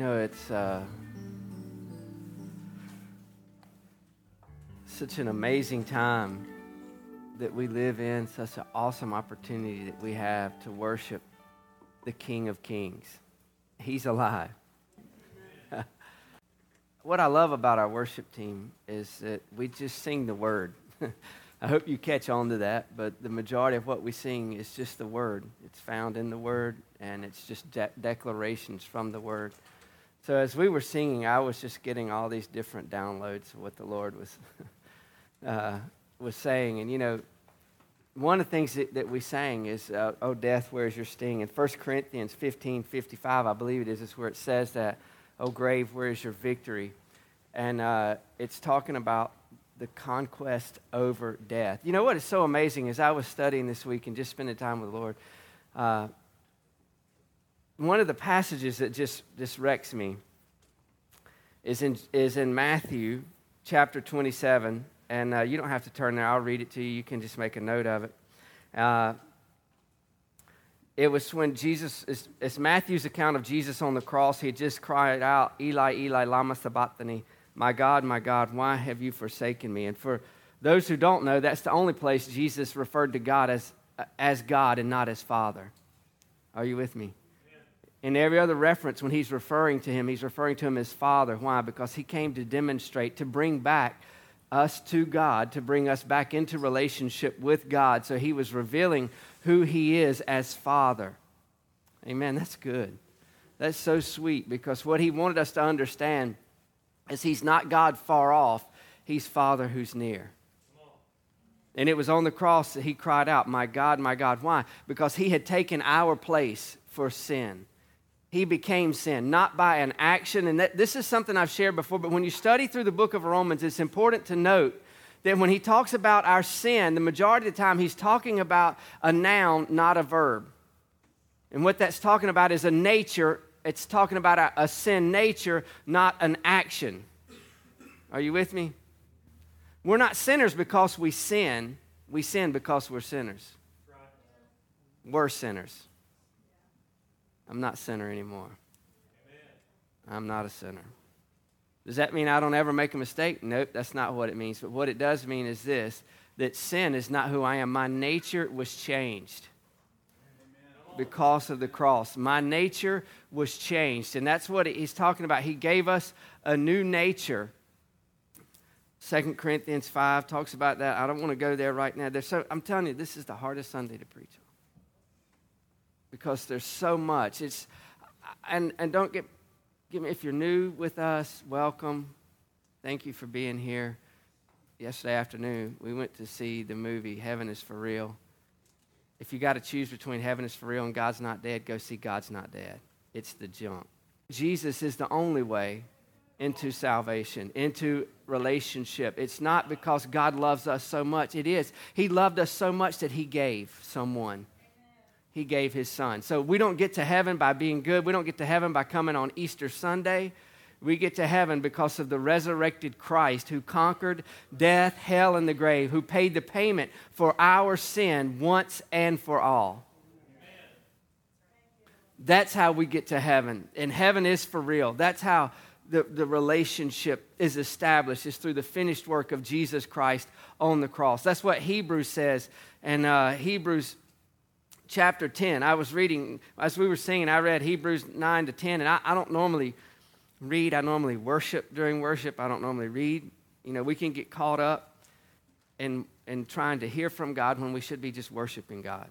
know, it's uh, such an amazing time that we live in, such an awesome opportunity that we have to worship the King of Kings. He's alive. what I love about our worship team is that we just sing the word. I hope you catch on to that, but the majority of what we sing is just the word. It's found in the word, and it's just de- declarations from the word. So as we were singing, I was just getting all these different downloads of what the Lord was uh, was saying. And you know, one of the things that, that we sang is, uh, "Oh death, where's your sting?" In 1 Corinthians 15, 55, I believe it is, is where it says that, "Oh grave, where is your victory?" And uh, it's talking about the conquest over death. You know what is so amazing is I was studying this week and just spending time with the Lord. One of the passages that just, just wrecks me is in, is in Matthew chapter 27. And uh, you don't have to turn there, I'll read it to you. You can just make a note of it. Uh, it was when Jesus, it's, it's, Matthew's account of Jesus on the cross. He just cried out, Eli, Eli, Lama Sabachthani my God, my God, why have you forsaken me? And for those who don't know, that's the only place Jesus referred to God as, as God and not as Father. Are you with me? In every other reference, when he's referring to him, he's referring to him as Father. Why? Because he came to demonstrate, to bring back us to God, to bring us back into relationship with God. So he was revealing who he is as Father. Amen. That's good. That's so sweet because what he wanted us to understand is he's not God far off, he's Father who's near. And it was on the cross that he cried out, My God, my God. Why? Because he had taken our place for sin. He became sin, not by an action. And that, this is something I've shared before, but when you study through the book of Romans, it's important to note that when he talks about our sin, the majority of the time he's talking about a noun, not a verb. And what that's talking about is a nature it's talking about a, a sin nature, not an action. Are you with me? We're not sinners because we sin. We sin because we're sinners. We're sinners. I'm not sinner anymore. Amen. I'm not a sinner. Does that mean I don't ever make a mistake? Nope, that's not what it means. But what it does mean is this that sin is not who I am. My nature was changed because of the cross. My nature was changed. And that's what he's talking about. He gave us a new nature. Second Corinthians 5 talks about that. I don't want to go there right now. So, I'm telling you, this is the hardest Sunday to preach. Because there's so much. It's, and, and don't get, get me, if you're new with us, welcome. Thank you for being here. Yesterday afternoon, we went to see the movie Heaven is for Real. If you got to choose between heaven is for real and God's not dead, go see God's not dead. It's the junk. Jesus is the only way into salvation, into relationship. It's not because God loves us so much. It is. He loved us so much that He gave someone. He gave His Son. So we don't get to heaven by being good. We don't get to heaven by coming on Easter Sunday. We get to heaven because of the resurrected Christ who conquered death, hell, and the grave, who paid the payment for our sin once and for all. That's how we get to heaven. And heaven is for real. That's how the, the relationship is established, is through the finished work of Jesus Christ on the cross. That's what Hebrews says. And uh, Hebrews chapter 10, I was reading, as we were singing, I read Hebrews 9 to 10, and I, I don't normally read. I normally worship during worship. I don't normally read. You know, we can get caught up in, in trying to hear from God when we should be just worshiping God.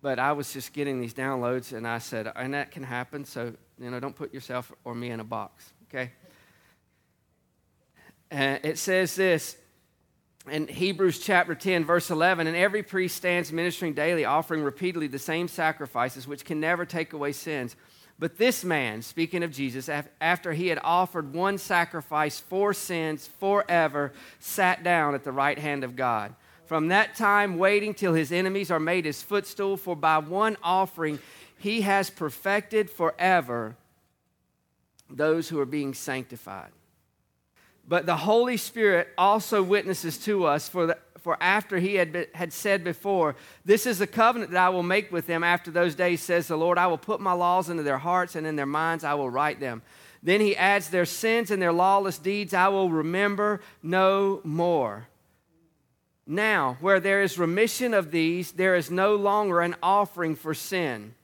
But I was just getting these downloads, and I said, and that can happen, so, you know, don't put yourself or me in a box, okay? And it says this in Hebrews chapter 10, verse 11, and every priest stands ministering daily, offering repeatedly the same sacrifices, which can never take away sins. But this man, speaking of Jesus, after he had offered one sacrifice for sins forever, sat down at the right hand of God. From that time, waiting till his enemies are made his footstool, for by one offering he has perfected forever those who are being sanctified. But the Holy Spirit also witnesses to us, for, the, For after he had, had said before, This is the covenant that I will make with them after those days, says the Lord, I will put my laws into their hearts, and in their minds I will write them. Then he adds, Their sins and their lawless deeds I will remember no more. Now, where there is remission of these, there is no longer an offering for sin.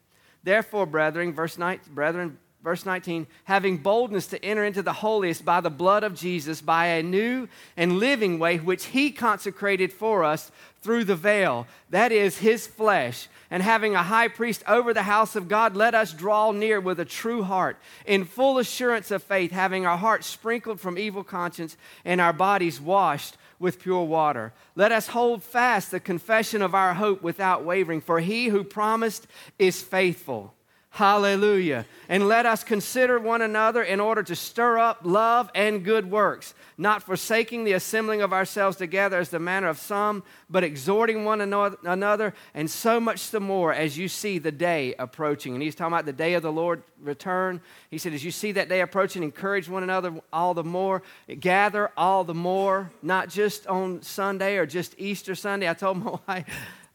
Therefore, brethren, verse 9, brethren, verse 19, having boldness to enter into the holiest by the blood of Jesus, by a new and living way which he consecrated for us through the veil, that is his flesh. And having a high priest over the house of God, let us draw near with a true heart, in full assurance of faith, having our hearts sprinkled from evil conscience and our bodies washed with pure water. Let us hold fast the confession of our hope without wavering, for he who promised is faithful. Hallelujah. And let us consider one another in order to stir up love and good works, not forsaking the assembling of ourselves together as the manner of some, but exhorting one another, and so much the more as you see the day approaching. And he's talking about the day of the Lord return. He said, as you see that day approaching, encourage one another all the more, gather all the more, not just on Sunday or just Easter Sunday. I told my wife,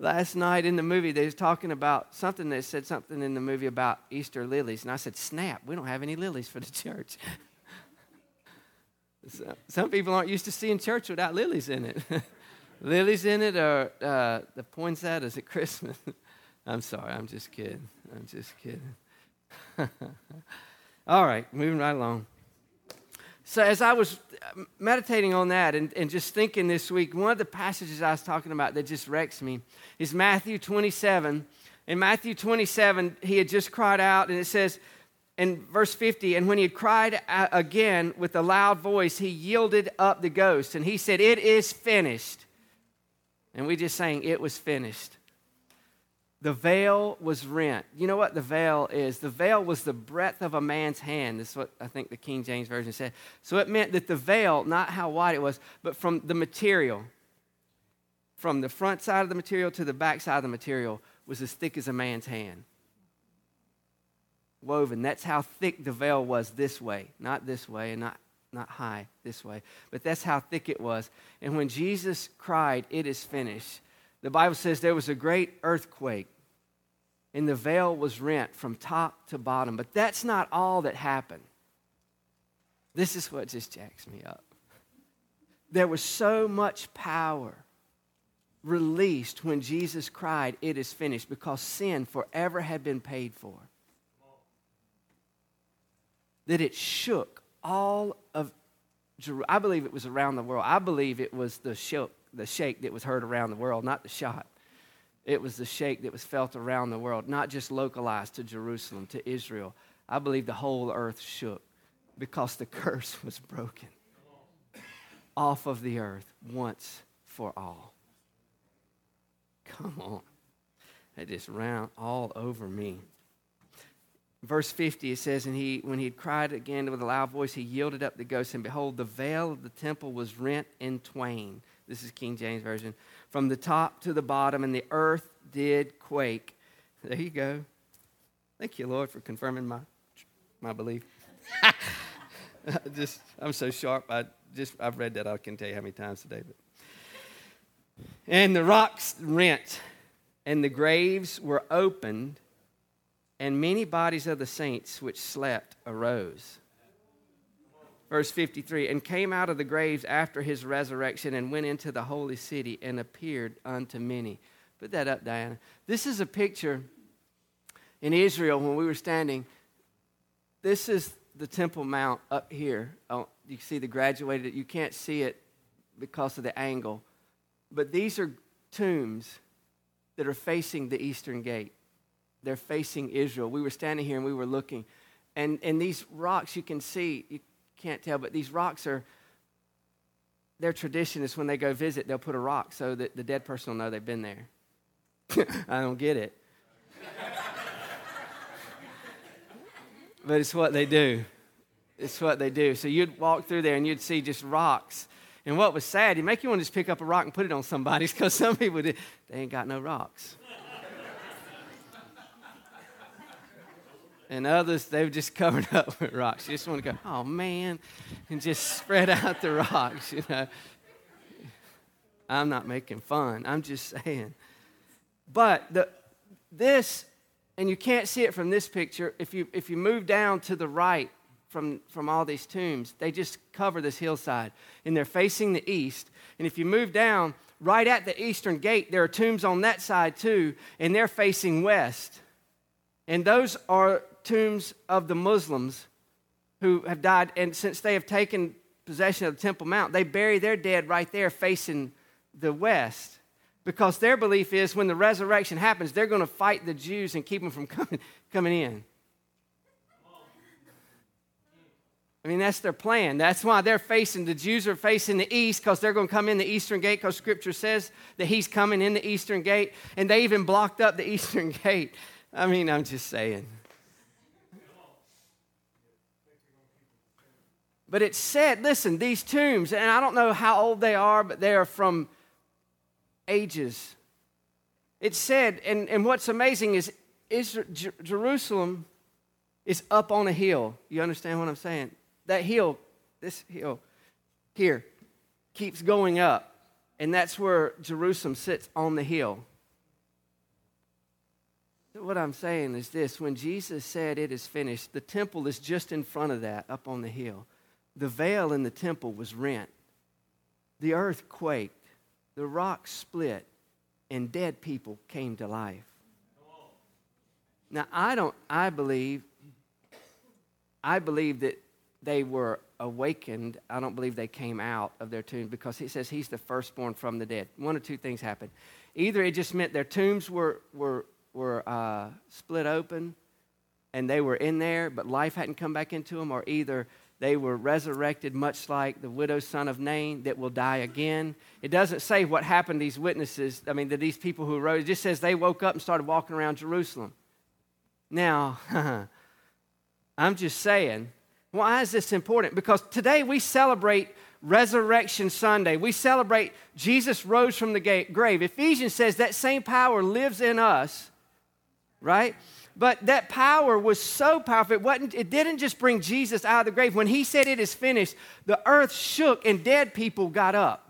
last night in the movie, they was talking about something. They said something in the movie about Easter lilies, and I said, "Snap! We don't have any lilies for the church." Some people aren't used to seeing church without lilies in it. lilies in it, or uh, the poinsettias at Christmas. I'm sorry. I'm just kidding. I'm just kidding. All right, moving right along. So, as I was um, meditating on that and, and just thinking this week, one of the passages I was talking about that just wrecks me is Matthew 27. In Matthew 27, he had just cried out, and it says in verse 50, and when he had cried again with a loud voice, he yielded up the ghost, and he said, It is finished. And we just saying, It was finished the veil was rent. You know what the veil is? The veil was the breadth of a man's hand. This is what I think the King James Version said. So it meant that the veil, not how wide it was, but from the material, from the front side of the material to the back side of the material, was as thick as a man's hand. Woven. That's how thick the veil was this way, not this way, and not, not high this way, but that's how thick it was. And when Jesus cried, It is finished the Bible says there was a great earthquake and the veil was rent from top to bottom. But that's not all that happened. This is what just jacks me up. There was so much power released when Jesus cried, It is finished, because sin forever had been paid for. That it shook all of Jerusalem. I believe it was around the world. I believe it was the shook the shake that was heard around the world, not the shot. It was the shake that was felt around the world, not just localized to Jerusalem, to Israel. I believe the whole earth shook because the curse was broken off of the earth once for all. Come on. It just ran all over me. Verse 50, it says, And he, when he had cried again with a loud voice, he yielded up the ghost, and behold, the veil of the temple was rent in twain this is King James Version. From the top to the bottom, and the earth did quake. There you go. Thank you, Lord, for confirming my, my belief. just, I'm so sharp. I just, I've read that. I can tell you how many times today. But. And the rocks rent, and the graves were opened, and many bodies of the saints which slept arose verse 53 and came out of the graves after his resurrection and went into the holy city and appeared unto many. Put that up, Diana. This is a picture in Israel when we were standing. This is the Temple Mount up here. Oh, you see the graduated, you can't see it because of the angle. But these are tombs that are facing the eastern gate. They're facing Israel. We were standing here and we were looking. And, and these rocks you can see, you can't tell, but these rocks are, their tradition is when they go visit, they'll put a rock so that the dead person will know they've been there. I don't get it. but it's what they do. It's what they do. So you'd walk through there and you'd see just rocks. And what was sad, you make you want to just pick up a rock and put it on somebody's because some people, did, they ain't got no rocks. And others they've just covered up with rocks. You just want to go, oh man, and just spread out the rocks, you know. I'm not making fun. I'm just saying. But the, this, and you can't see it from this picture, if you, if you move down to the right from, from all these tombs, they just cover this hillside. And they're facing the east. And if you move down, right at the eastern gate, there are tombs on that side too, and they're facing west. And those are tombs of the Muslims who have died. And since they have taken possession of the Temple Mount, they bury their dead right there facing the west. Because their belief is when the resurrection happens, they're going to fight the Jews and keep them from coming, coming in. I mean, that's their plan. That's why they're facing, the Jews are facing the east because they're going to come in the eastern gate because scripture says that he's coming in the eastern gate. And they even blocked up the eastern gate. I mean, I'm just saying. But it said, listen, these tombs, and I don't know how old they are, but they are from ages. It said, and, and what's amazing is Israel, Jerusalem is up on a hill. You understand what I'm saying? That hill, this hill here, keeps going up. And that's where Jerusalem sits on the hill. What I'm saying is this when Jesus said it is finished, the temple is just in front of that, up on the hill the veil in the temple was rent. The earth quaked. The rocks split. And dead people came to life. Now, I don't, I believe, I believe that they were awakened. I don't believe they came out of their tomb because he says he's the firstborn from the dead. One or two things happened. Either it just meant their tombs were, were, were uh, split open and they were in there, but life hadn't come back into them, or either they were resurrected, much like the widow's son of Nain that will die again. It doesn't say what happened to these witnesses, I mean, to these people who arose. It just says they woke up and started walking around Jerusalem. Now, I'm just saying, why is this important? Because today we celebrate Resurrection Sunday. We celebrate Jesus rose from the grave. Ephesians says that same power lives in us, right? But that power was so powerful. It, wasn't, it didn't just bring Jesus out of the grave. When he said it is finished, the earth shook and dead people got up.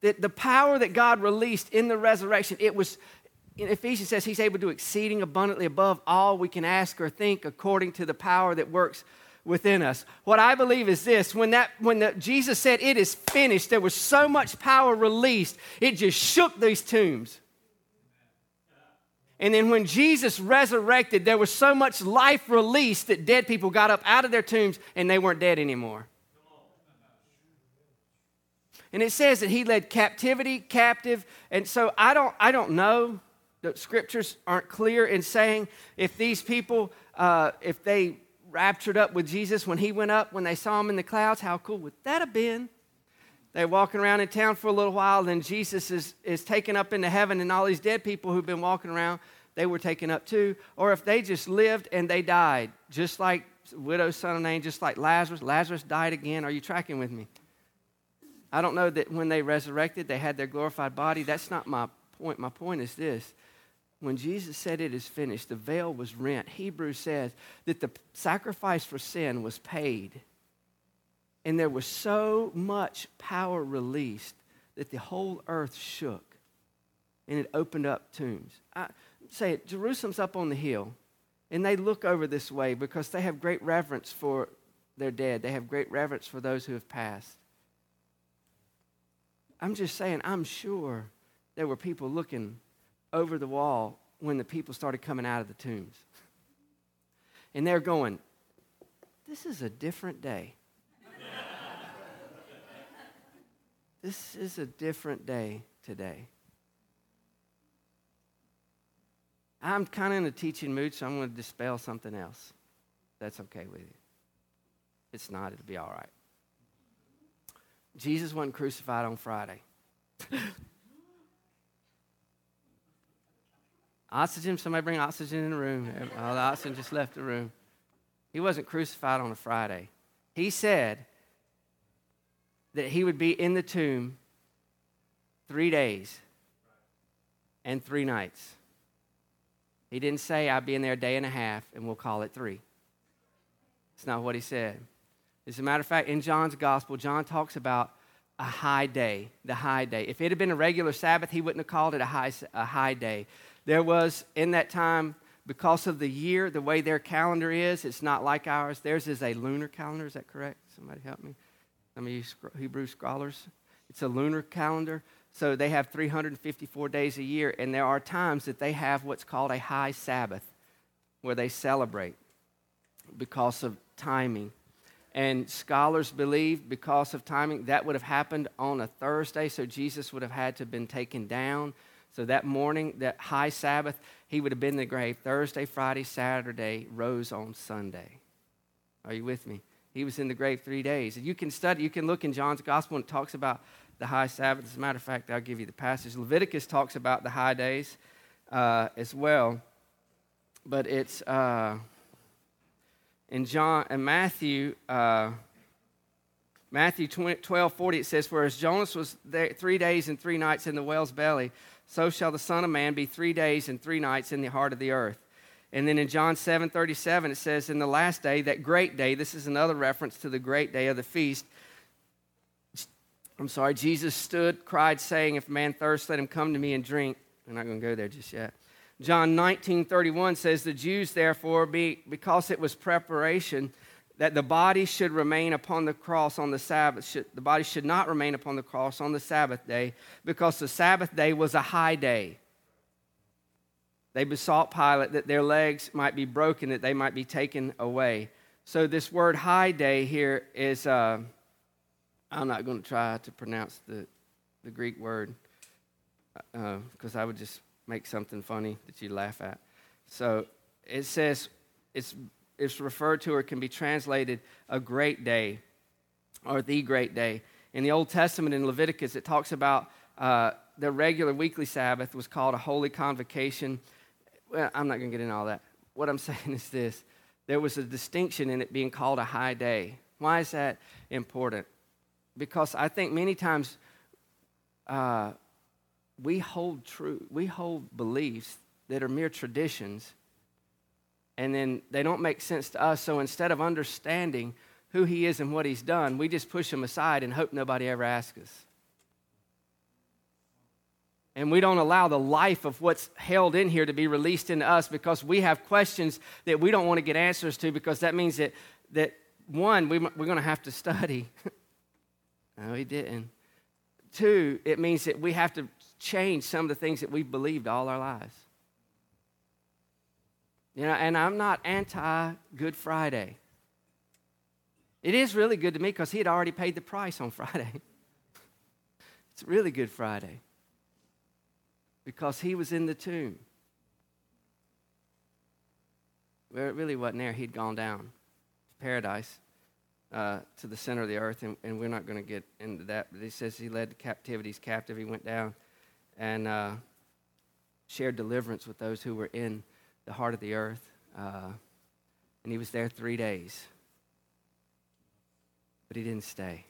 That the power that God released in the resurrection, it was, in Ephesians says he's able to do exceeding abundantly above all we can ask or think according to the power that works within us. What I believe is this when that when the, Jesus said it is finished, there was so much power released, it just shook these tombs. And then when Jesus resurrected, there was so much life released that dead people got up out of their tombs and they weren't dead anymore. And it says that he led captivity captive. And so I don't, I don't know. The scriptures aren't clear in saying if these people, uh, if they raptured up with Jesus when he went up, when they saw him in the clouds, how cool would that have been? They're walking around in town for a little while, then Jesus is, is taken up into heaven, and all these dead people who've been walking around, they were taken up too. Or if they just lived and they died, just like widow's son of Nain, just like Lazarus. Lazarus died again. Are you tracking with me? I don't know that when they resurrected, they had their glorified body. That's not my point. My point is this. When Jesus said it is finished, the veil was rent. Hebrews says that the sacrifice for sin was paid and there was so much power released that the whole earth shook and it opened up tombs. I say it, Jerusalem's up on the hill, and they look over this way because they have great reverence for their dead. They have great reverence for those who have passed. I'm just saying, I'm sure there were people looking over the wall when the people started coming out of the tombs. And they're going, This is a different day. This is a different day today. I'm kind of in a teaching mood, so I'm going to dispel something else. That's okay with you. It's not, it'll be all right. Jesus wasn't crucified on Friday. oxygen, somebody bring oxygen in the room. All the oxygen just left the room. He wasn't crucified on a Friday. He said, that he would be in the tomb three days and three nights. He didn't say, I'll be in there a day and a half and we'll call it three. It's not what he said. As a matter of fact, in John's gospel, John talks about a high day, the high day. If it had been a regular Sabbath, he wouldn't have called it a high, a high day. There was, in that time, because of the year, the way their calendar is, it's not like ours. Theirs is a lunar calendar. Is that correct? Somebody help me. Of you Hebrew scholars. It's a lunar calendar. So they have 354 days a year, and there are times that they have what's called a high Sabbath where they celebrate because of timing. And scholars believe because of timing, that would have happened on a Thursday, so Jesus would have had to have been taken down. So that morning, that high Sabbath, he would have been in the grave Thursday, Friday, Saturday, rose on Sunday. Are you with me? He was in the grave three days. You can study, you can look in John's gospel and it talks about the high Sabbath. As a matter of fact, I'll give you the passage. Leviticus talks about the high days uh, as well. But it's uh, in John and Matthew, uh, Matthew 20, 12, 40, it says, Whereas Jonas was there three days and three nights in the whale's belly, so shall the Son of Man be three days and three nights in the heart of the earth. And then in John 7 37, it says, In the last day, that great day, this is another reference to the great day of the feast. I'm sorry, Jesus stood, cried, saying, If man thirst, let him come to me and drink. We're not going to go there just yet. John 19 31 says, The Jews, therefore, be, because it was preparation, that the body should remain upon the cross on the Sabbath. Should, the body should not remain upon the cross on the Sabbath day because the Sabbath day was a high day. They besought Pilate that their legs might be broken, that they might be taken away. So, this word high day here is, uh, I'm not going to try to pronounce the, the Greek word because uh, I would just make something funny that you laugh at. So, it says it's, it's referred to or can be translated a great day or the great day. In the Old Testament, in Leviticus, it talks about uh, the regular weekly Sabbath was called a holy convocation well, I'm not going to get into all that. What I'm saying is this there was a distinction in it being called a high day. Why is that important? Because I think many times uh, we hold true, we hold beliefs that are mere traditions, and then they don't make sense to us. So instead of understanding who he is and what he's done, we just push him aside and hope nobody ever asks us and we don't allow the life of what's held in here to be released into us because we have questions that we don't want to get answers to because that means that, that one, we, we're going to have to study. no, he didn't. Two, it means that we have to change some of the things that we've believed all our lives. You know, and I'm not anti Good Friday. It is really good to me because he had already paid the price on Friday. it's really Good Friday because he was in the tomb. Where it really wasn't there, he'd gone down to paradise, uh, to the center of the earth, and, and we're not going to get into that. But he says he led the captivities captive. He went down and uh, shared deliverance with those who were in the heart of the earth. Uh, and he was there three days. But he didn't stay.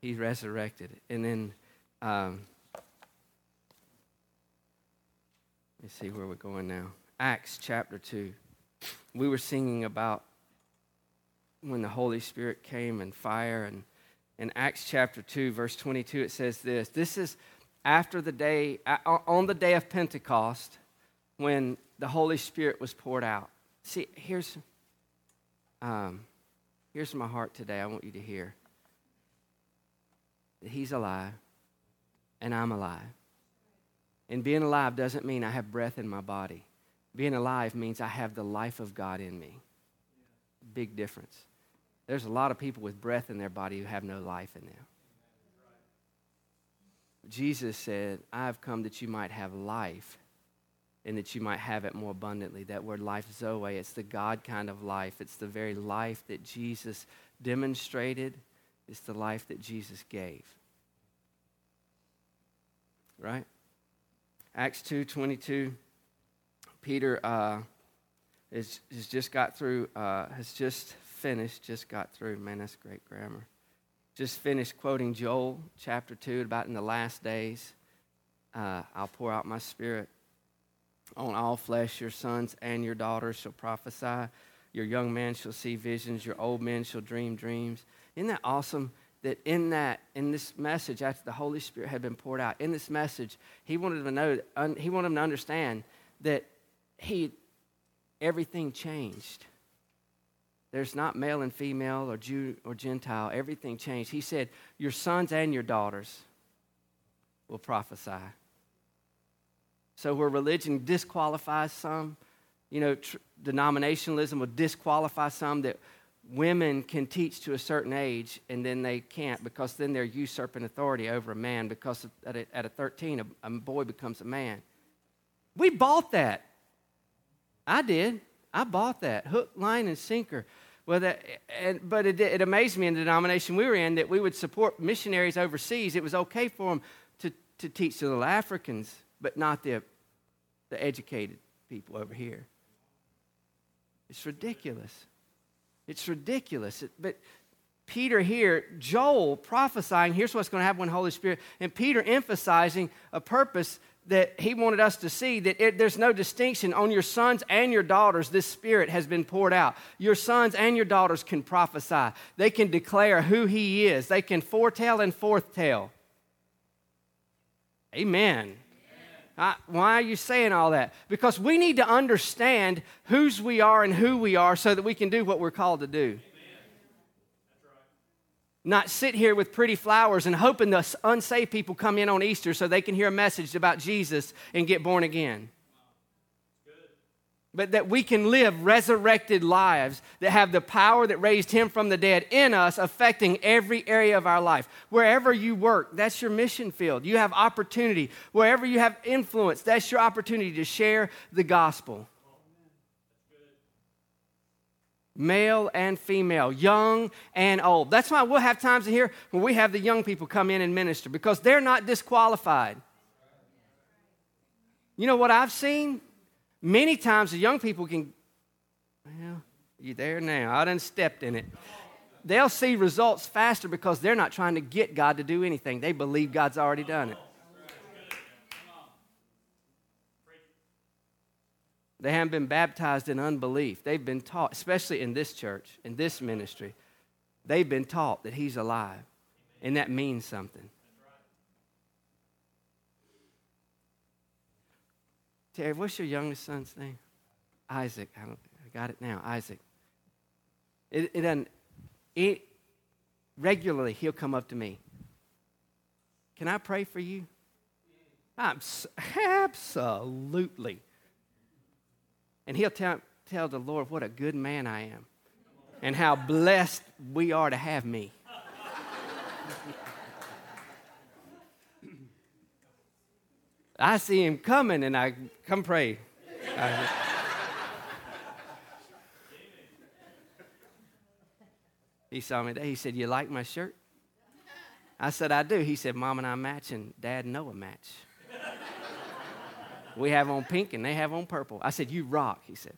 He resurrected. And then um, Let me see where we're going now. Acts chapter 2. We were singing about when the Holy Spirit came and fire. And in Acts chapter 2, verse 22, it says this This is after the day, on the day of Pentecost, when the Holy Spirit was poured out. See, here's, um, here's my heart today. I want you to hear that He's alive and I'm alive. And being alive doesn't mean I have breath in my body. Being alive means I have the life of God in me. Big difference. There's a lot of people with breath in their body who have no life in them. Jesus said, I have come that you might have life and that you might have it more abundantly. That word life, Zoe, it's the God kind of life. It's the very life that Jesus demonstrated, it's the life that Jesus gave. Right? Acts 2 22, Peter uh, is, has just got through, uh, has just finished, just got through. Man, that's great grammar. Just finished quoting Joel chapter 2 about in the last days, uh, I'll pour out my spirit on all flesh. Your sons and your daughters shall prophesy. Your young men shall see visions, your old men shall dream dreams. Isn't that awesome? That in that, in this message, after the Holy Spirit had been poured out, in this message, he wanted them to know, un, he wanted them to understand that he, everything changed. There's not male and female or Jew or Gentile. Everything changed. He said, Your sons and your daughters will prophesy. So, where religion disqualifies some, you know, tr- denominationalism will disqualify some that women can teach to a certain age and then they can't because then they're usurping authority over a man because at a, at a 13, a, a boy becomes a man. We bought that. I did. I bought that hook, line, and sinker. Well, that, and, but it, it amazed me in the denomination we were in that we would support missionaries overseas. It was okay for them to, to teach the little Africans, but not the, the educated people over here. It's ridiculous. It's ridiculous. But Peter here, Joel prophesying, here's what's going to happen when Holy Spirit, and Peter emphasizing a purpose that he wanted us to see that it, there's no distinction on your sons and your daughters. This spirit has been poured out. Your sons and your daughters can prophesy. They can declare who he is. They can foretell and forthtell amen I, why are you saying all that because we need to understand whose we are and who we are so that we can do what we're called to do not sit here with pretty flowers and hoping the unsaved people come in on Easter so they can hear a message about Jesus and get born again. But that we can live resurrected lives that have the power that raised him from the dead in us, affecting every area of our life. Wherever you work, that's your mission field. You have opportunity. Wherever you have influence, that's your opportunity to share the gospel male and female, young and old. That's why we'll have times in here when we have the young people come in and minister because they're not disqualified. You know what I've seen? Many times the young people can, well, you there now. I done stepped in it. They'll see results faster because they're not trying to get God to do anything. They believe God's already done it. They haven't been baptized in unbelief. They've been taught, especially in this church, in this ministry, they've been taught that He's alive. And that means something. Terry, what's your youngest son's name? Isaac. I, I got it now. Isaac. It, it it, regularly, he'll come up to me. Can I pray for you? I'm absolutely and he'll tell, tell the Lord what a good man I am and how blessed we are to have me. I see him coming and I come pray. I, he saw me there. He said, You like my shirt? I said, I do. He said, Mom and I match and Dad and Noah match. We have on pink and they have on purple. I said, You rock, he said.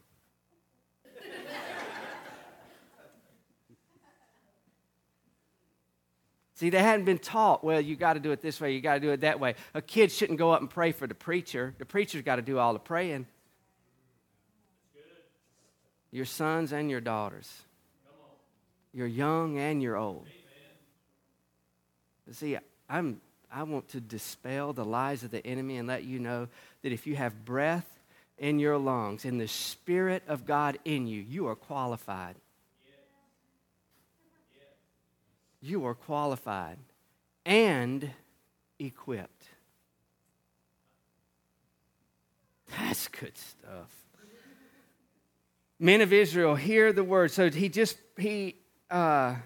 See, they hadn't been taught, well, you got to do it this way, you got to do it that way. A kid shouldn't go up and pray for the preacher. The preacher's got to do all the praying. Your sons and your daughters, your young and your old. See, I'm I want to dispel the lies of the enemy and let you know that if you have breath in your lungs and the Spirit of God in you, you are qualified. You are qualified and equipped. That's good stuff. Men of Israel, hear the word. So he just, he, uh,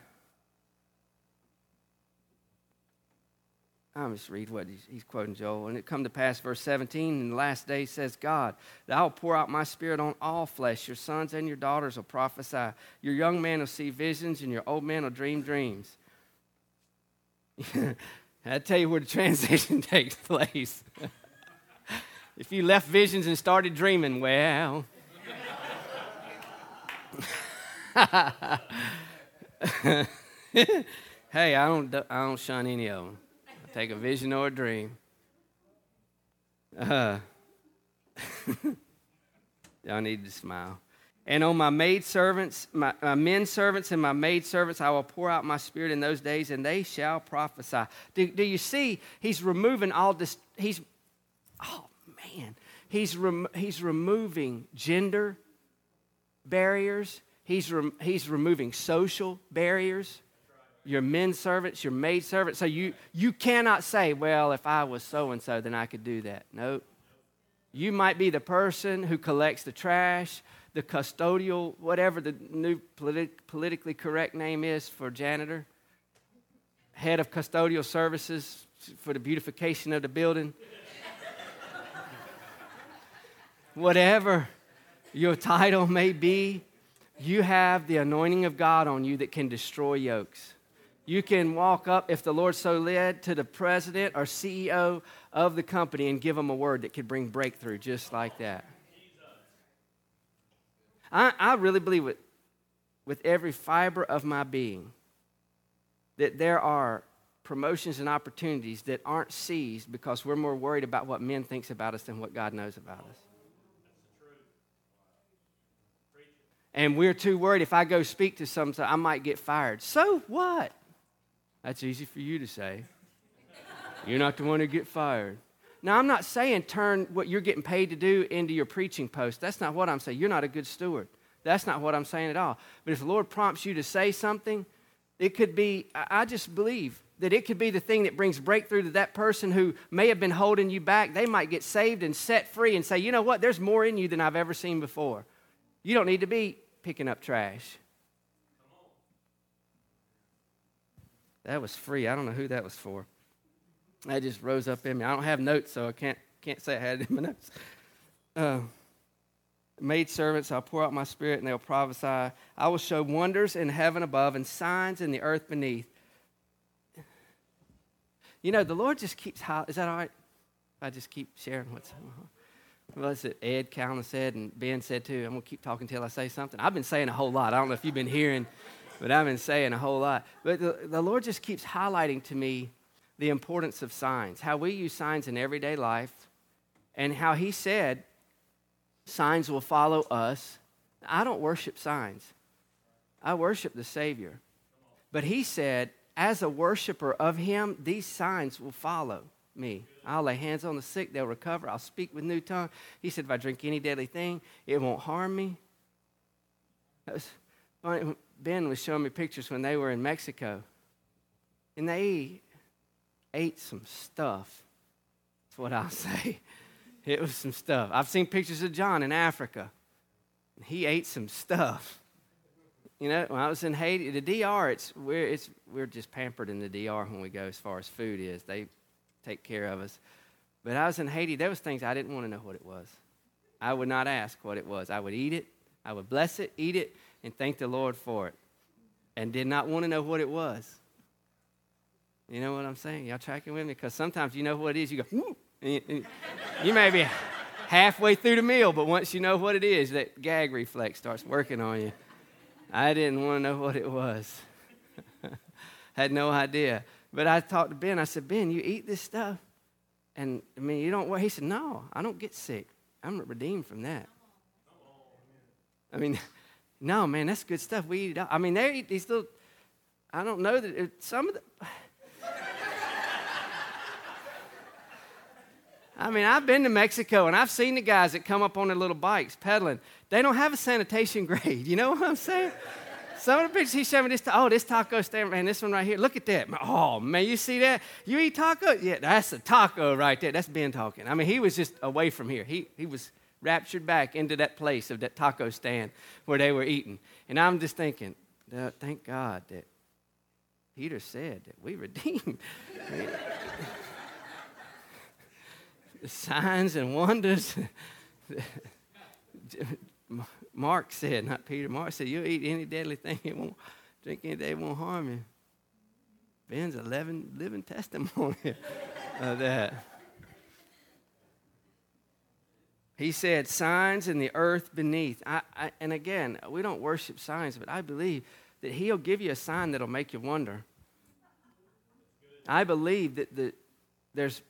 I'll just read what he's, he's, quoting Joel. And it come to pass, verse 17, in the last day says God, that I will pour out my spirit on all flesh. Your sons and your daughters will prophesy. Your young men will see visions, and your old men will dream dreams. I tell you where the transition takes place. if you left visions and started dreaming, well. hey, I don't, I don't shun any of them. I Take a vision or a dream. Uh, y'all need to smile. And on my maid servants, my, my men servants and my maid servants, I will pour out my spirit in those days, and they shall prophesy. Do, do you see? He's removing all this. He's, oh man, he's, rem, he's removing gender barriers, he's, he's removing social barriers. Your men servants, your maid servants. So you, you cannot say, well, if I was so and so, then I could do that. Nope. You might be the person who collects the trash, the custodial, whatever the new politi- politically correct name is for janitor, head of custodial services for the beautification of the building. whatever your title may be, you have the anointing of God on you that can destroy yokes. You can walk up, if the Lord so led, to the president or CEO of the company and give them a word that could bring breakthrough just like that. I, I really believe with, with every fiber of my being that there are promotions and opportunities that aren't seized because we're more worried about what men thinks about us than what God knows about us. And we're too worried if I go speak to some, I might get fired. So what? That's easy for you to say. You're not the one who get fired. Now, I'm not saying turn what you're getting paid to do into your preaching post. That's not what I'm saying. You're not a good steward. That's not what I'm saying at all. But if the Lord prompts you to say something, it could be, I just believe that it could be the thing that brings breakthrough to that person who may have been holding you back. They might get saved and set free and say, you know what, there's more in you than I've ever seen before. You don't need to be picking up trash. That was free. I don't know who that was for. That just rose up in me. I don't have notes, so I can't, can't say I had it in my notes. Uh, maid servants, I'll pour out my spirit and they'll prophesy. I will show wonders in heaven above and signs in the earth beneath. You know, the Lord just keeps, is that all right? I just keep sharing what's, well, that's it. Ed Callan said, and Ben said too. I'm going to keep talking until I say something. I've been saying a whole lot. I don't know if you've been hearing, but I've been saying a whole lot. But the, the Lord just keeps highlighting to me the importance of signs, how we use signs in everyday life, and how He said signs will follow us. I don't worship signs, I worship the Savior. But He said, as a worshiper of Him, these signs will follow me. I'll lay hands on the sick, they'll recover. I'll speak with new tongue. He said, if I drink any deadly thing, it won't harm me. Was. Ben was showing me pictures when they were in Mexico, and they ate some stuff. That's what I'll say. It was some stuff. I've seen pictures of John in Africa. He ate some stuff. You know, when I was in Haiti, the DR, it's we're it's we're just pampered in the DR when we go as far as food is. They take care of us. But I was in Haiti, there was things I didn't want to know what it was. I would not ask what it was. I would eat it, I would bless it, eat it, and thank the Lord for it. And did not want to know what it was. You know what I'm saying? Y'all tracking with me? Because sometimes you know what it is, you go, and you, may be halfway through the meal, but once you know what it is, that gag reflex starts working on you. I didn't want to know what it was. Had no idea. But I talked to Ben. I said, Ben, you eat this stuff? And I mean, you don't. He said, No, I don't get sick. I'm redeemed from that. I mean, no, man, that's good stuff. We eat it. I mean, they eat these little. I don't know that it, some of the. I mean, I've been to Mexico and I've seen the guys that come up on their little bikes pedaling. They don't have a sanitation grade. You know what I'm saying? Some of the pictures he showed me this. Oh, this taco stand, man. This one right here. Look at that. Oh man, you see that? You eat taco? Yeah, that's a taco right there. That's Ben talking. I mean, he was just away from here. He he was raptured back into that place of that taco stand where they were eating. And I'm just thinking, thank God that Peter said that we redeemed. signs and wonders. Mark said, not Peter, Mark said, you'll eat any deadly thing, it won't drink any day, it won't harm you. Ben's a living, living testimony of that. He said, signs in the earth beneath. I, I, and again, we don't worship signs, but I believe that He'll give you a sign that'll make you wonder. I believe that the, there's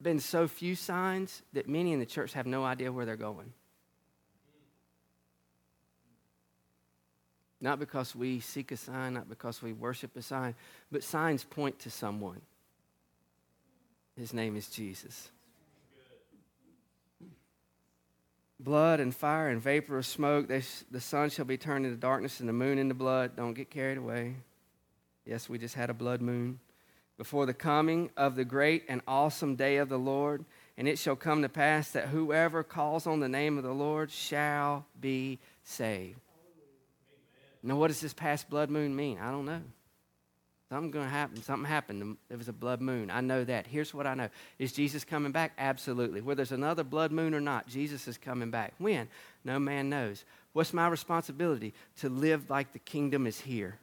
been so few signs that many in the church have no idea where they're going. Not because we seek a sign, not because we worship a sign, but signs point to someone. His name is Jesus. Blood and fire and vapor of smoke, sh- the sun shall be turned into darkness and the moon into blood. Don't get carried away. Yes, we just had a blood moon. Before the coming of the great and awesome day of the Lord, and it shall come to pass that whoever calls on the name of the Lord shall be saved. Now, what does this past blood moon mean? I don't know. Something's going to happen. Something happened. There was a blood moon. I know that. Here's what I know. Is Jesus coming back? Absolutely. Whether there's another blood moon or not, Jesus is coming back. When? No man knows. What's my responsibility? To live like the kingdom is here.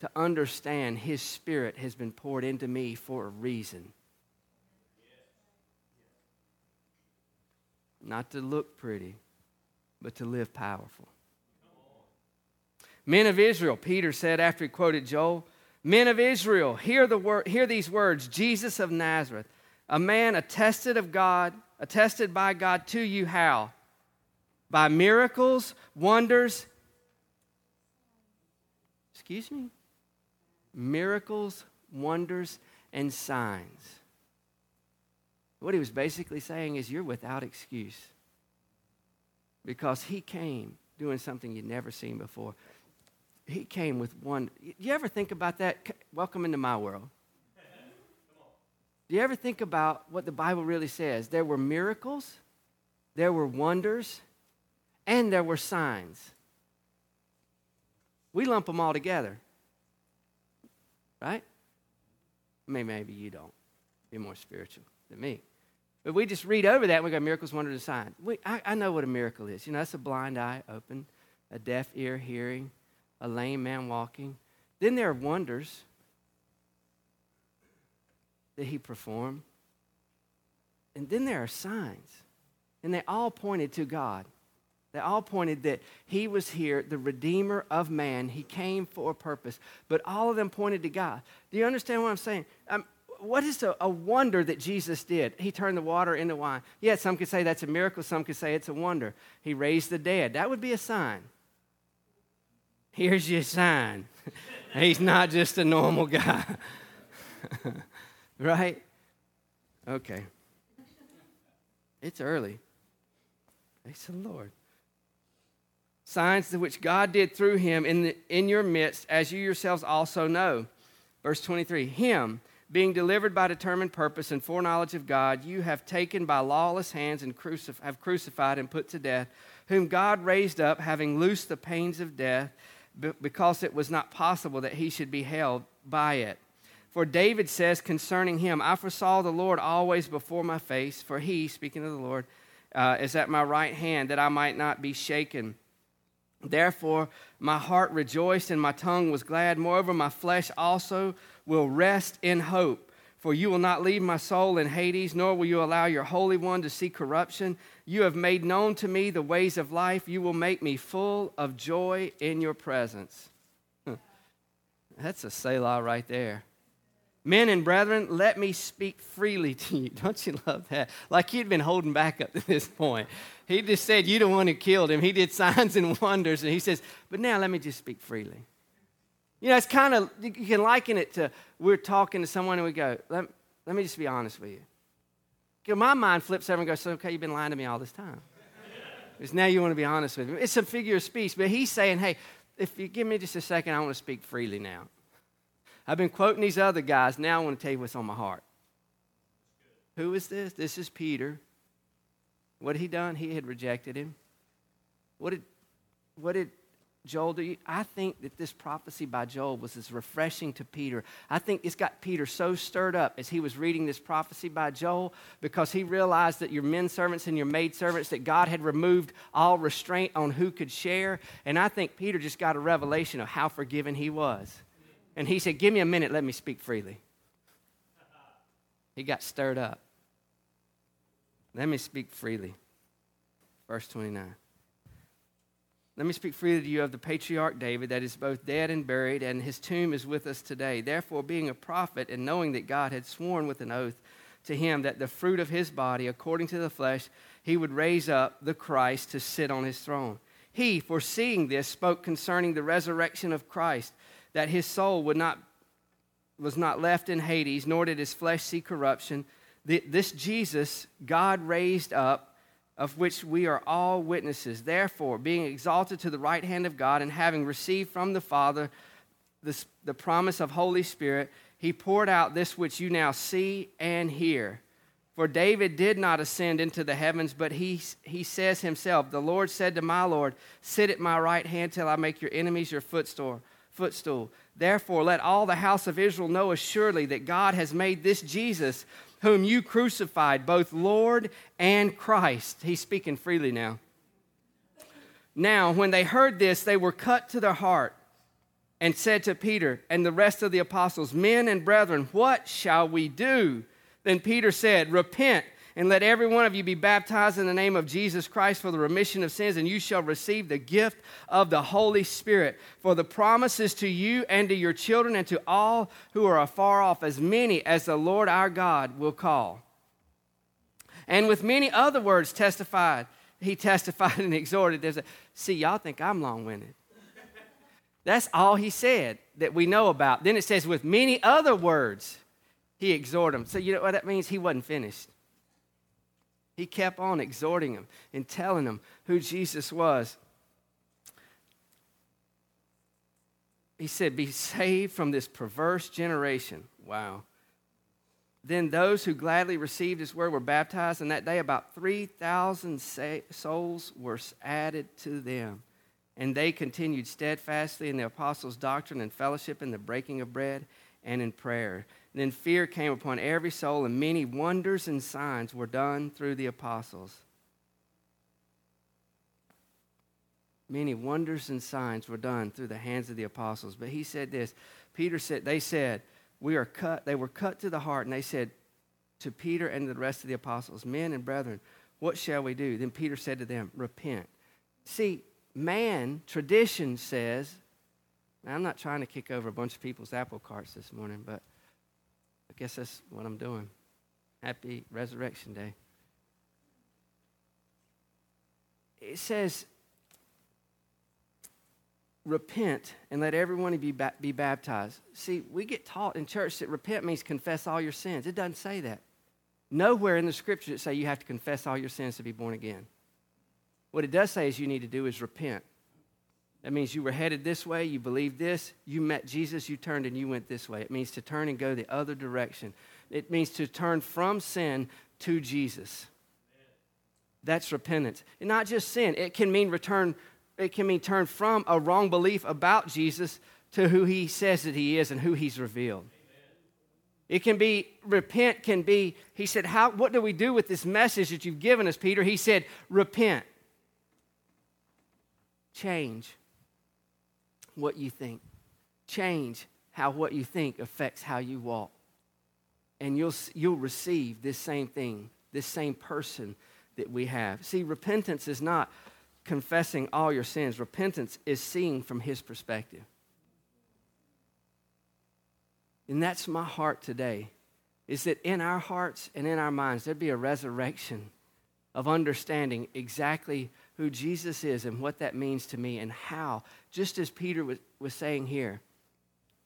To understand his spirit has been poured into me for a reason. Not to look pretty, but to live powerful. Men of Israel, Peter said after he quoted Joel, Men of Israel, hear, the wor- hear these words Jesus of Nazareth, a man attested of God, attested by God to you how? By miracles, wonders, excuse me? Miracles, wonders, and signs. What he was basically saying is, You're without excuse because he came doing something you'd never seen before he came with one. Do you ever think about that? Welcome into my world. Do you ever think about what the Bible really says? There were miracles, there were wonders, and there were signs. We lump them all together, right? Maybe, maybe you don't. You're more spiritual than me. But we just read over that and we go miracles, wonders, and signs. We, I, I know what a miracle is. You know, that's a blind eye open, a deaf ear hearing, a lame man walking. Then there are wonders that he performed. And then there are signs. And they all pointed to God. They all pointed that he was here, the Redeemer of man. He came for a purpose. But all of them pointed to God. Do you understand what I'm saying? Um, what is a, a, wonder that Jesus did? He turned the water into wine. Yeah, some could say that's a miracle, some could say it's a wonder. He raised the dead. That would be a sign here's your sign. He's not just a normal guy. right? Okay. It's early. Thanks the Lord. Signs which God did through him in, the, in your midst, as you yourselves also know. Verse 23 Him, being delivered by determined purpose and foreknowledge of God, you have taken by lawless hands and crucif- have crucified and put to death, whom God raised up, having loosed the pains of death because it was not possible that he should be held by it. For David says concerning him, I foresaw the Lord always before my face, for he, speaking of the Lord, uh, is at my right hand, that I might not be shaken. Therefore, my heart rejoiced and my tongue was glad. Moreover, my flesh also will rest in hope. For you will not leave my soul in Hades, nor will you allow your Holy One to see corruption. You have made known to me the ways of life. You will make me full of joy in your presence. That's a Selah right there. Men and brethren, let me speak freely to you. Don't you love that? Like he'd been holding back up to this point. He just said, You the one who killed him. He did signs and wonders. And he says, But now let me just speak freely. You know, it's kind of, you can liken it to we're talking to someone and we go, let, let me just be honest with you. Because my mind flips over and goes, okay, you've been lying to me all this time. Because now you want to be honest with me. It's a figure of speech, but he's saying, hey, if you give me just a second, I want to speak freely now. I've been quoting these other guys. Now I want to tell you what's on my heart. Who is this? This is Peter. What had he done? He had rejected him. What did, what did Joel, do you, I think that this prophecy by Joel was as refreshing to Peter. I think it's got Peter so stirred up as he was reading this prophecy by Joel because he realized that your men servants and your maid servants, that God had removed all restraint on who could share. And I think Peter just got a revelation of how forgiven he was. And he said, Give me a minute, let me speak freely. He got stirred up. Let me speak freely. Verse 29. Let me speak freely to you of the patriarch David, that is both dead and buried, and his tomb is with us today. Therefore, being a prophet, and knowing that God had sworn with an oath to him that the fruit of his body, according to the flesh, he would raise up the Christ to sit on his throne. He, foreseeing this, spoke concerning the resurrection of Christ, that his soul would not, was not left in Hades, nor did his flesh see corruption. This Jesus God raised up, of which we are all witnesses. Therefore, being exalted to the right hand of God, and having received from the Father the, the promise of Holy Spirit, he poured out this which you now see and hear. For David did not ascend into the heavens, but he, he says himself, The Lord said to my Lord, Sit at my right hand till I make your enemies your footstool. Footstool. Therefore, let all the house of Israel know assuredly that God has made this Jesus, whom you crucified, both Lord and Christ. He's speaking freely now. Now, when they heard this, they were cut to their heart and said to Peter and the rest of the apostles, Men and brethren, what shall we do? Then Peter said, Repent and let every one of you be baptized in the name of Jesus Christ for the remission of sins, and you shall receive the gift of the Holy Spirit. For the promise is to you and to your children and to all who are afar off, as many as the Lord our God will call. And with many other words testified, he testified and exhorted. There's a, see, y'all think I'm long winded. That's all he said that we know about. Then it says, with many other words he exhorted them. So, you know what that means? He wasn't finished. He kept on exhorting them and telling them who Jesus was. He said, Be saved from this perverse generation. Wow. Then those who gladly received his word were baptized, and that day about 3,000 souls were added to them. And they continued steadfastly in the apostles' doctrine and fellowship, in the breaking of bread, and in prayer. Then fear came upon every soul, and many wonders and signs were done through the apostles. Many wonders and signs were done through the hands of the apostles. But he said this Peter said, They said, We are cut, they were cut to the heart, and they said to Peter and the rest of the apostles, Men and brethren, what shall we do? Then Peter said to them, Repent. See, man, tradition says, I'm not trying to kick over a bunch of people's apple carts this morning, but I guess that's what I'm doing. Happy Resurrection Day. It says, repent and let everyone be, ba- be baptized. See, we get taught in church that repent means confess all your sins. It doesn't say that. Nowhere in the scriptures it say you have to confess all your sins to be born again. What it does say is you need to do is repent. That means you were headed this way, you believed this, you met Jesus, you turned and you went this way. It means to turn and go the other direction. It means to turn from sin to Jesus. That's repentance. And not just sin, it can mean return, it can mean turn from a wrong belief about Jesus to who he says that he is and who he's revealed. It can be, repent can be, he said, How, what do we do with this message that you've given us, Peter? He said, repent. Change what you think. Change how what you think affects how you walk. And you'll, you'll receive this same thing, this same person that we have. See, repentance is not confessing all your sins, repentance is seeing from His perspective. And that's my heart today, is that in our hearts and in our minds, there'd be a resurrection of understanding exactly who Jesus is and what that means to me and how, just as Peter was, was saying here,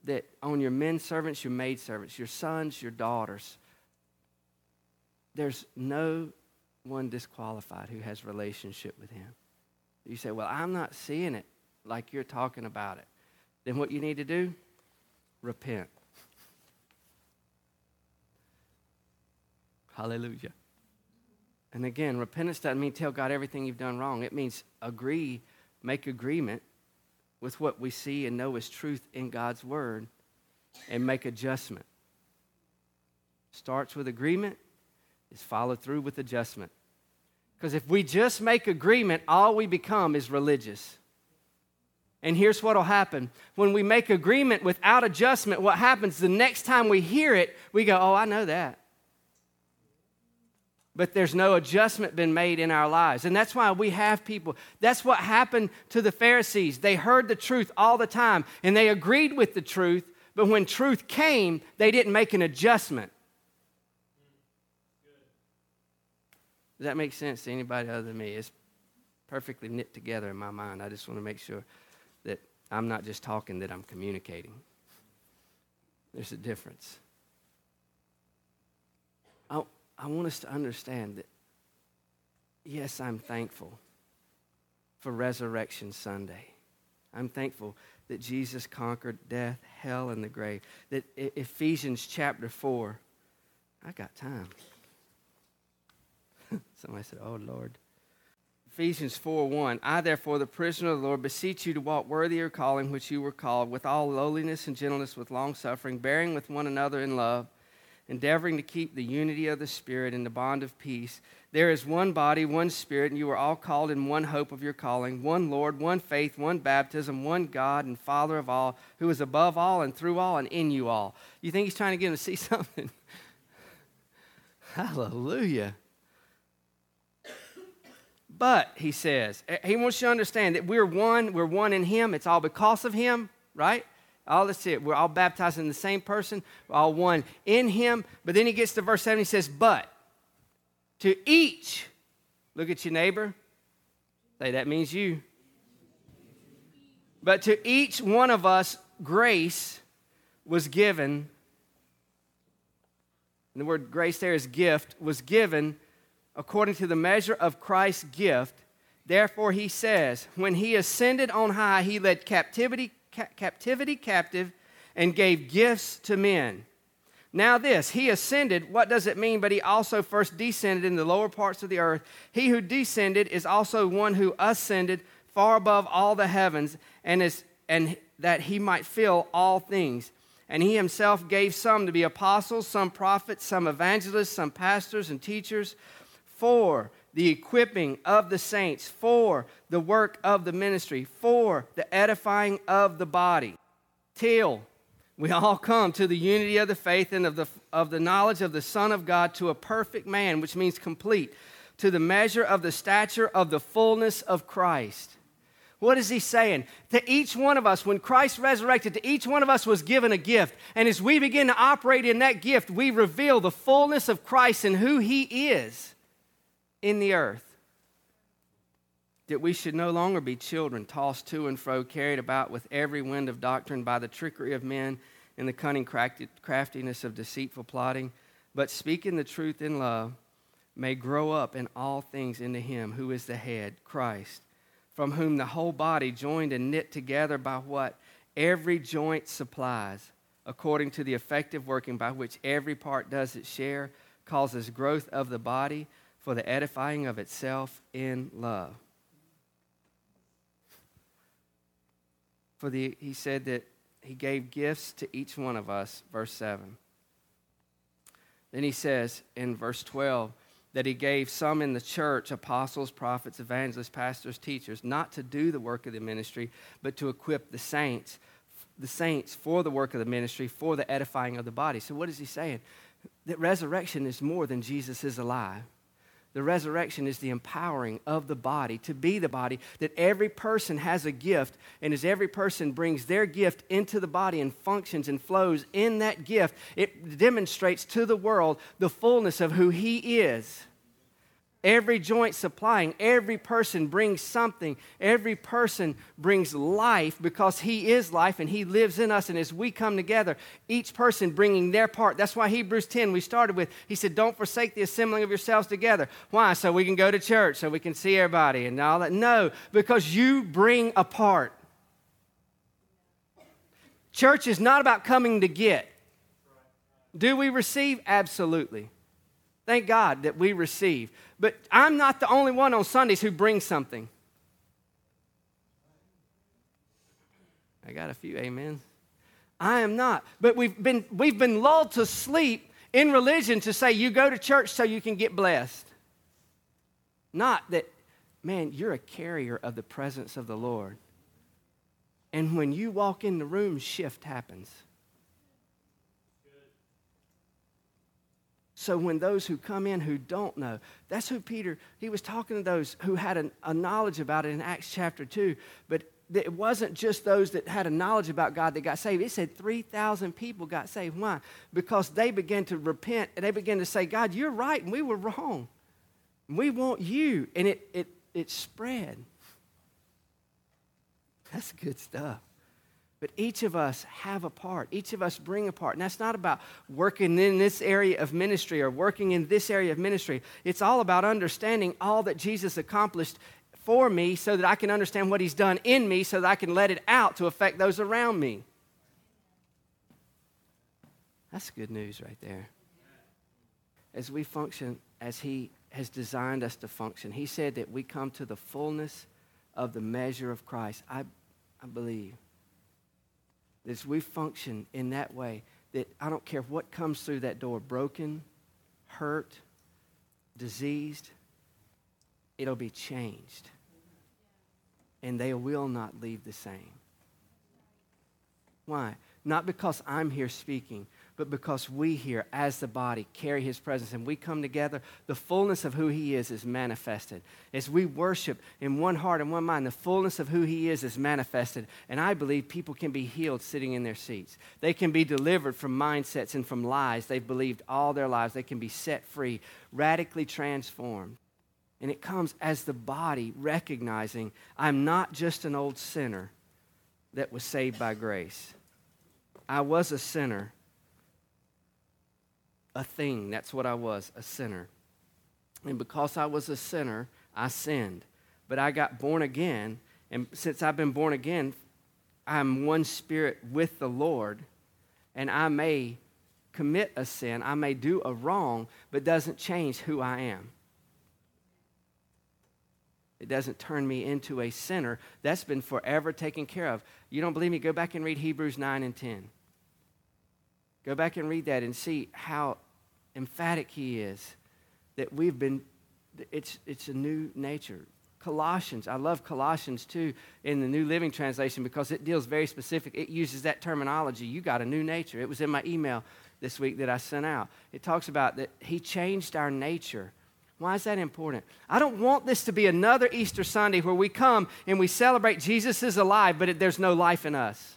that on your men servants, your maid servants, your sons, your daughters, there's no one disqualified who has relationship with him. You say, Well, I'm not seeing it like you're talking about it. Then what you need to do? Repent. Hallelujah. And again, repentance doesn't mean tell God everything you've done wrong. It means agree, make agreement with what we see and know is truth in God's word and make adjustment. Starts with agreement, is followed through with adjustment. Because if we just make agreement, all we become is religious. And here's what will happen. When we make agreement without adjustment, what happens the next time we hear it, we go, Oh, I know that but there's no adjustment been made in our lives. And that's why we have people. That's what happened to the Pharisees. They heard the truth all the time and they agreed with the truth, but when truth came, they didn't make an adjustment. Does that make sense to anybody other than me? It's perfectly knit together in my mind. I just want to make sure that I'm not just talking, that I'm communicating. There's a difference. I, want us to understand that, yes, I'm thankful for Resurrection Sunday. I'm thankful that Jesus conquered death, hell, and the grave. That Ephesians chapter 4, I got time. Somebody said, Oh, Lord. Ephesians 4 1. I, therefore, the prisoner of the Lord, beseech you to walk worthy of your calling which you were called, with all lowliness and gentleness, with long suffering, bearing with one another in love, endeavoring to keep the unity of the Spirit in the bond of peace. There is one body, one Spirit, and you are all called in one hope of your calling, one Lord, one faith, one baptism, one God and Father of all, who is above all and through all and in you all. You think he's trying to get him to see something? Hallelujah. But, he says, eh, he wants you to understand that we're one, we're one in him. It's all because of him, right? All that's it. We're all baptized in the same person. We're all one in him. But then he gets to verse 7, he says, But to each, look at your neighbor. Say, that means you. But to each one of us, grace was given. And the word grace there is gift, was given according to the measure of Christ's gift. Therefore, he says, when he ascended on high, he led captivity, ca- captivity captive and gave gifts to men. Now, this, he ascended, what does it mean? But he also first descended in the lower parts of the earth. He who descended is also one who ascended far above all the heavens, and, is, and that he might fill all things. And he himself gave some to be apostles, some prophets, some evangelists, some pastors and teachers for the equipping of the saints, for the work of the ministry, for the edifying of the body, till we all come to the unity of the faith and of the, of the knowledge of the Son of God to a perfect man, which means complete, to the measure of the stature of the fullness of Christ. What is he saying? To each one of us, when Christ resurrected, to each one of us was given a gift. And as we begin to operate in that gift, we reveal the fullness of Christ and who he is in the earth. That we should no longer be children tossed to and fro, carried about with every wind of doctrine by the trickery of men and the cunning craftiness of deceitful plotting, but speaking the truth in love, may grow up in all things into Him who is the head, Christ, from whom the whole body, joined and knit together by what every joint supplies, according to the effective working by which every part does its share, causes growth of the body for the edifying of itself in love. For the, he said that he gave gifts to each one of us, verse 7. Then he says in verse 12 that he gave some in the church apostles, prophets, evangelists, pastors, teachers, not to do the work of the ministry, but to equip the saints, the saints for the work of the ministry, for the edifying of the body. So, what is he saying? That resurrection is more than Jesus is alive. The resurrection is the empowering of the body to be the body, that every person has a gift, and as every person brings their gift into the body and functions and flows in that gift, it demonstrates to the world the fullness of who He is. Every joint supplying, every person brings something. Every person brings life because He is life and He lives in us. And as we come together, each person bringing their part. That's why Hebrews 10, we started with, He said, Don't forsake the assembling of yourselves together. Why? So we can go to church, so we can see everybody and all that. No, because you bring a part. Church is not about coming to get. Do we receive? Absolutely. Thank God that we receive. But I'm not the only one on Sundays who brings something. I got a few amen. I am not. But we've been, we've been lulled to sleep in religion to say you go to church so you can get blessed. Not that, man, you're a carrier of the presence of the Lord. And when you walk in the room, shift happens. So when those who come in who don't know, that's who Peter, he was talking to those who had a, a knowledge about it in Acts chapter 2. But it wasn't just those that had a knowledge about God that got saved. It said 3,000 people got saved. Why? Because they began to repent and they began to say, God, you're right and we were wrong. We want you. And it, it it spread. That's good stuff. But each of us have a part. Each of us bring a part. And that's not about working in this area of ministry or working in this area of ministry. It's all about understanding all that Jesus accomplished for me so that I can understand what he's done in me so that I can let it out to affect those around me. That's good news right there. As we function as he has designed us to function, he said that we come to the fullness of the measure of Christ. I, I believe as we function in that way, that I don't care what comes through that door broken, hurt, diseased it'll be changed. And they will not leave the same. Why? Not because I'm here speaking, but because we here, as the body, carry his presence and we come together, the fullness of who he is is manifested. As we worship in one heart and one mind, the fullness of who he is is manifested. And I believe people can be healed sitting in their seats. They can be delivered from mindsets and from lies they've believed all their lives. They can be set free, radically transformed. And it comes as the body recognizing I'm not just an old sinner that was saved by grace. I was a sinner a thing. That's what I was, a sinner. And because I was a sinner, I sinned. But I got born again. And since I've been born again, I'm one spirit with the Lord. And I may commit a sin, I may do a wrong, but doesn't change who I am. It doesn't turn me into a sinner. That's been forever taken care of. You don't believe me? Go back and read Hebrews 9 and 10. Go back and read that and see how emphatic he is that we've been, it's, it's a new nature. Colossians, I love Colossians too in the New Living Translation because it deals very specific. It uses that terminology. You got a new nature. It was in my email this week that I sent out. It talks about that he changed our nature. Why is that important? I don't want this to be another Easter Sunday where we come and we celebrate Jesus is alive, but it, there's no life in us.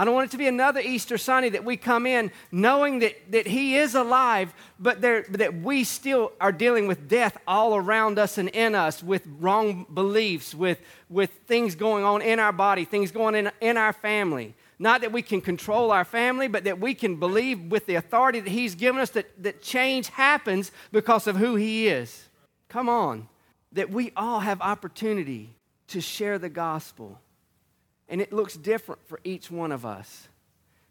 I don't want it to be another Easter Sunday that we come in knowing that, that He is alive, but that we still are dealing with death all around us and in us, with wrong beliefs, with, with things going on in our body, things going in, in our family. Not that we can control our family, but that we can believe with the authority that He's given us that, that change happens because of who He is. Come on. That we all have opportunity to share the gospel and it looks different for each one of us.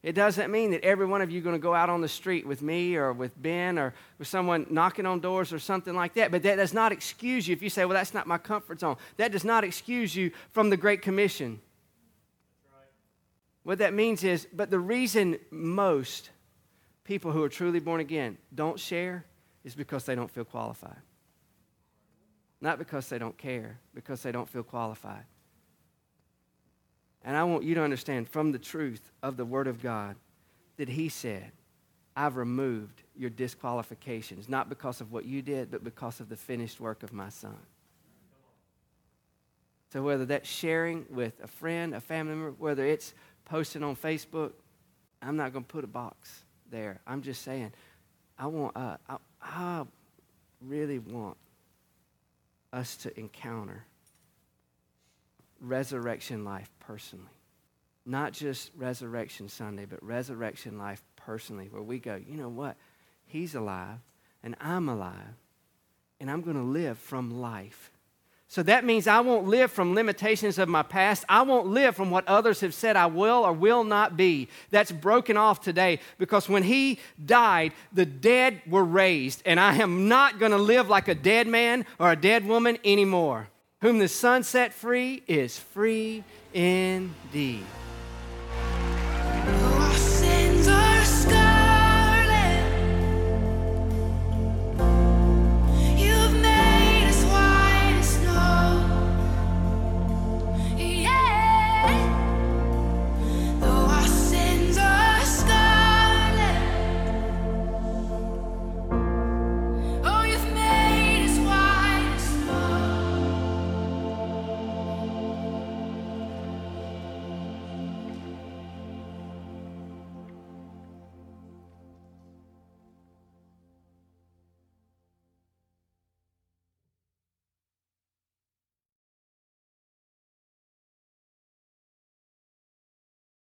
It doesn't mean that every one of you are going to go out on the street with me or with Ben or with someone knocking on doors or something like that. But that does not excuse you if you say, well, that's not my comfort zone. That does not excuse you from the Great Commission. Right. What that means is, but the reason most people who are truly born again don't share is because they don't feel qualified. Not because they don't care, because they don't feel qualified. And I want you to understand from the truth of the Word of God that He said, I've removed your disqualifications, not because of what you did, but because of the finished work of my Son. So, whether that's sharing with a friend, a family member, whether it's posting on Facebook, I'm not going to put a box there. I'm just saying, I want, uh, I, I really want us to encounter resurrection life personally. Not just Resurrection Sunday, but resurrection life personally, where we go, you know what? He's alive, and I'm alive, and I'm going to live from life. So that means I won't live from limitations of my past. I won't live from what others have said I will or will not be. That's broken off today because when he died, the dead were raised, and I am not going to live like a dead man or a dead woman anymore. Whom the Son set free is free indeed.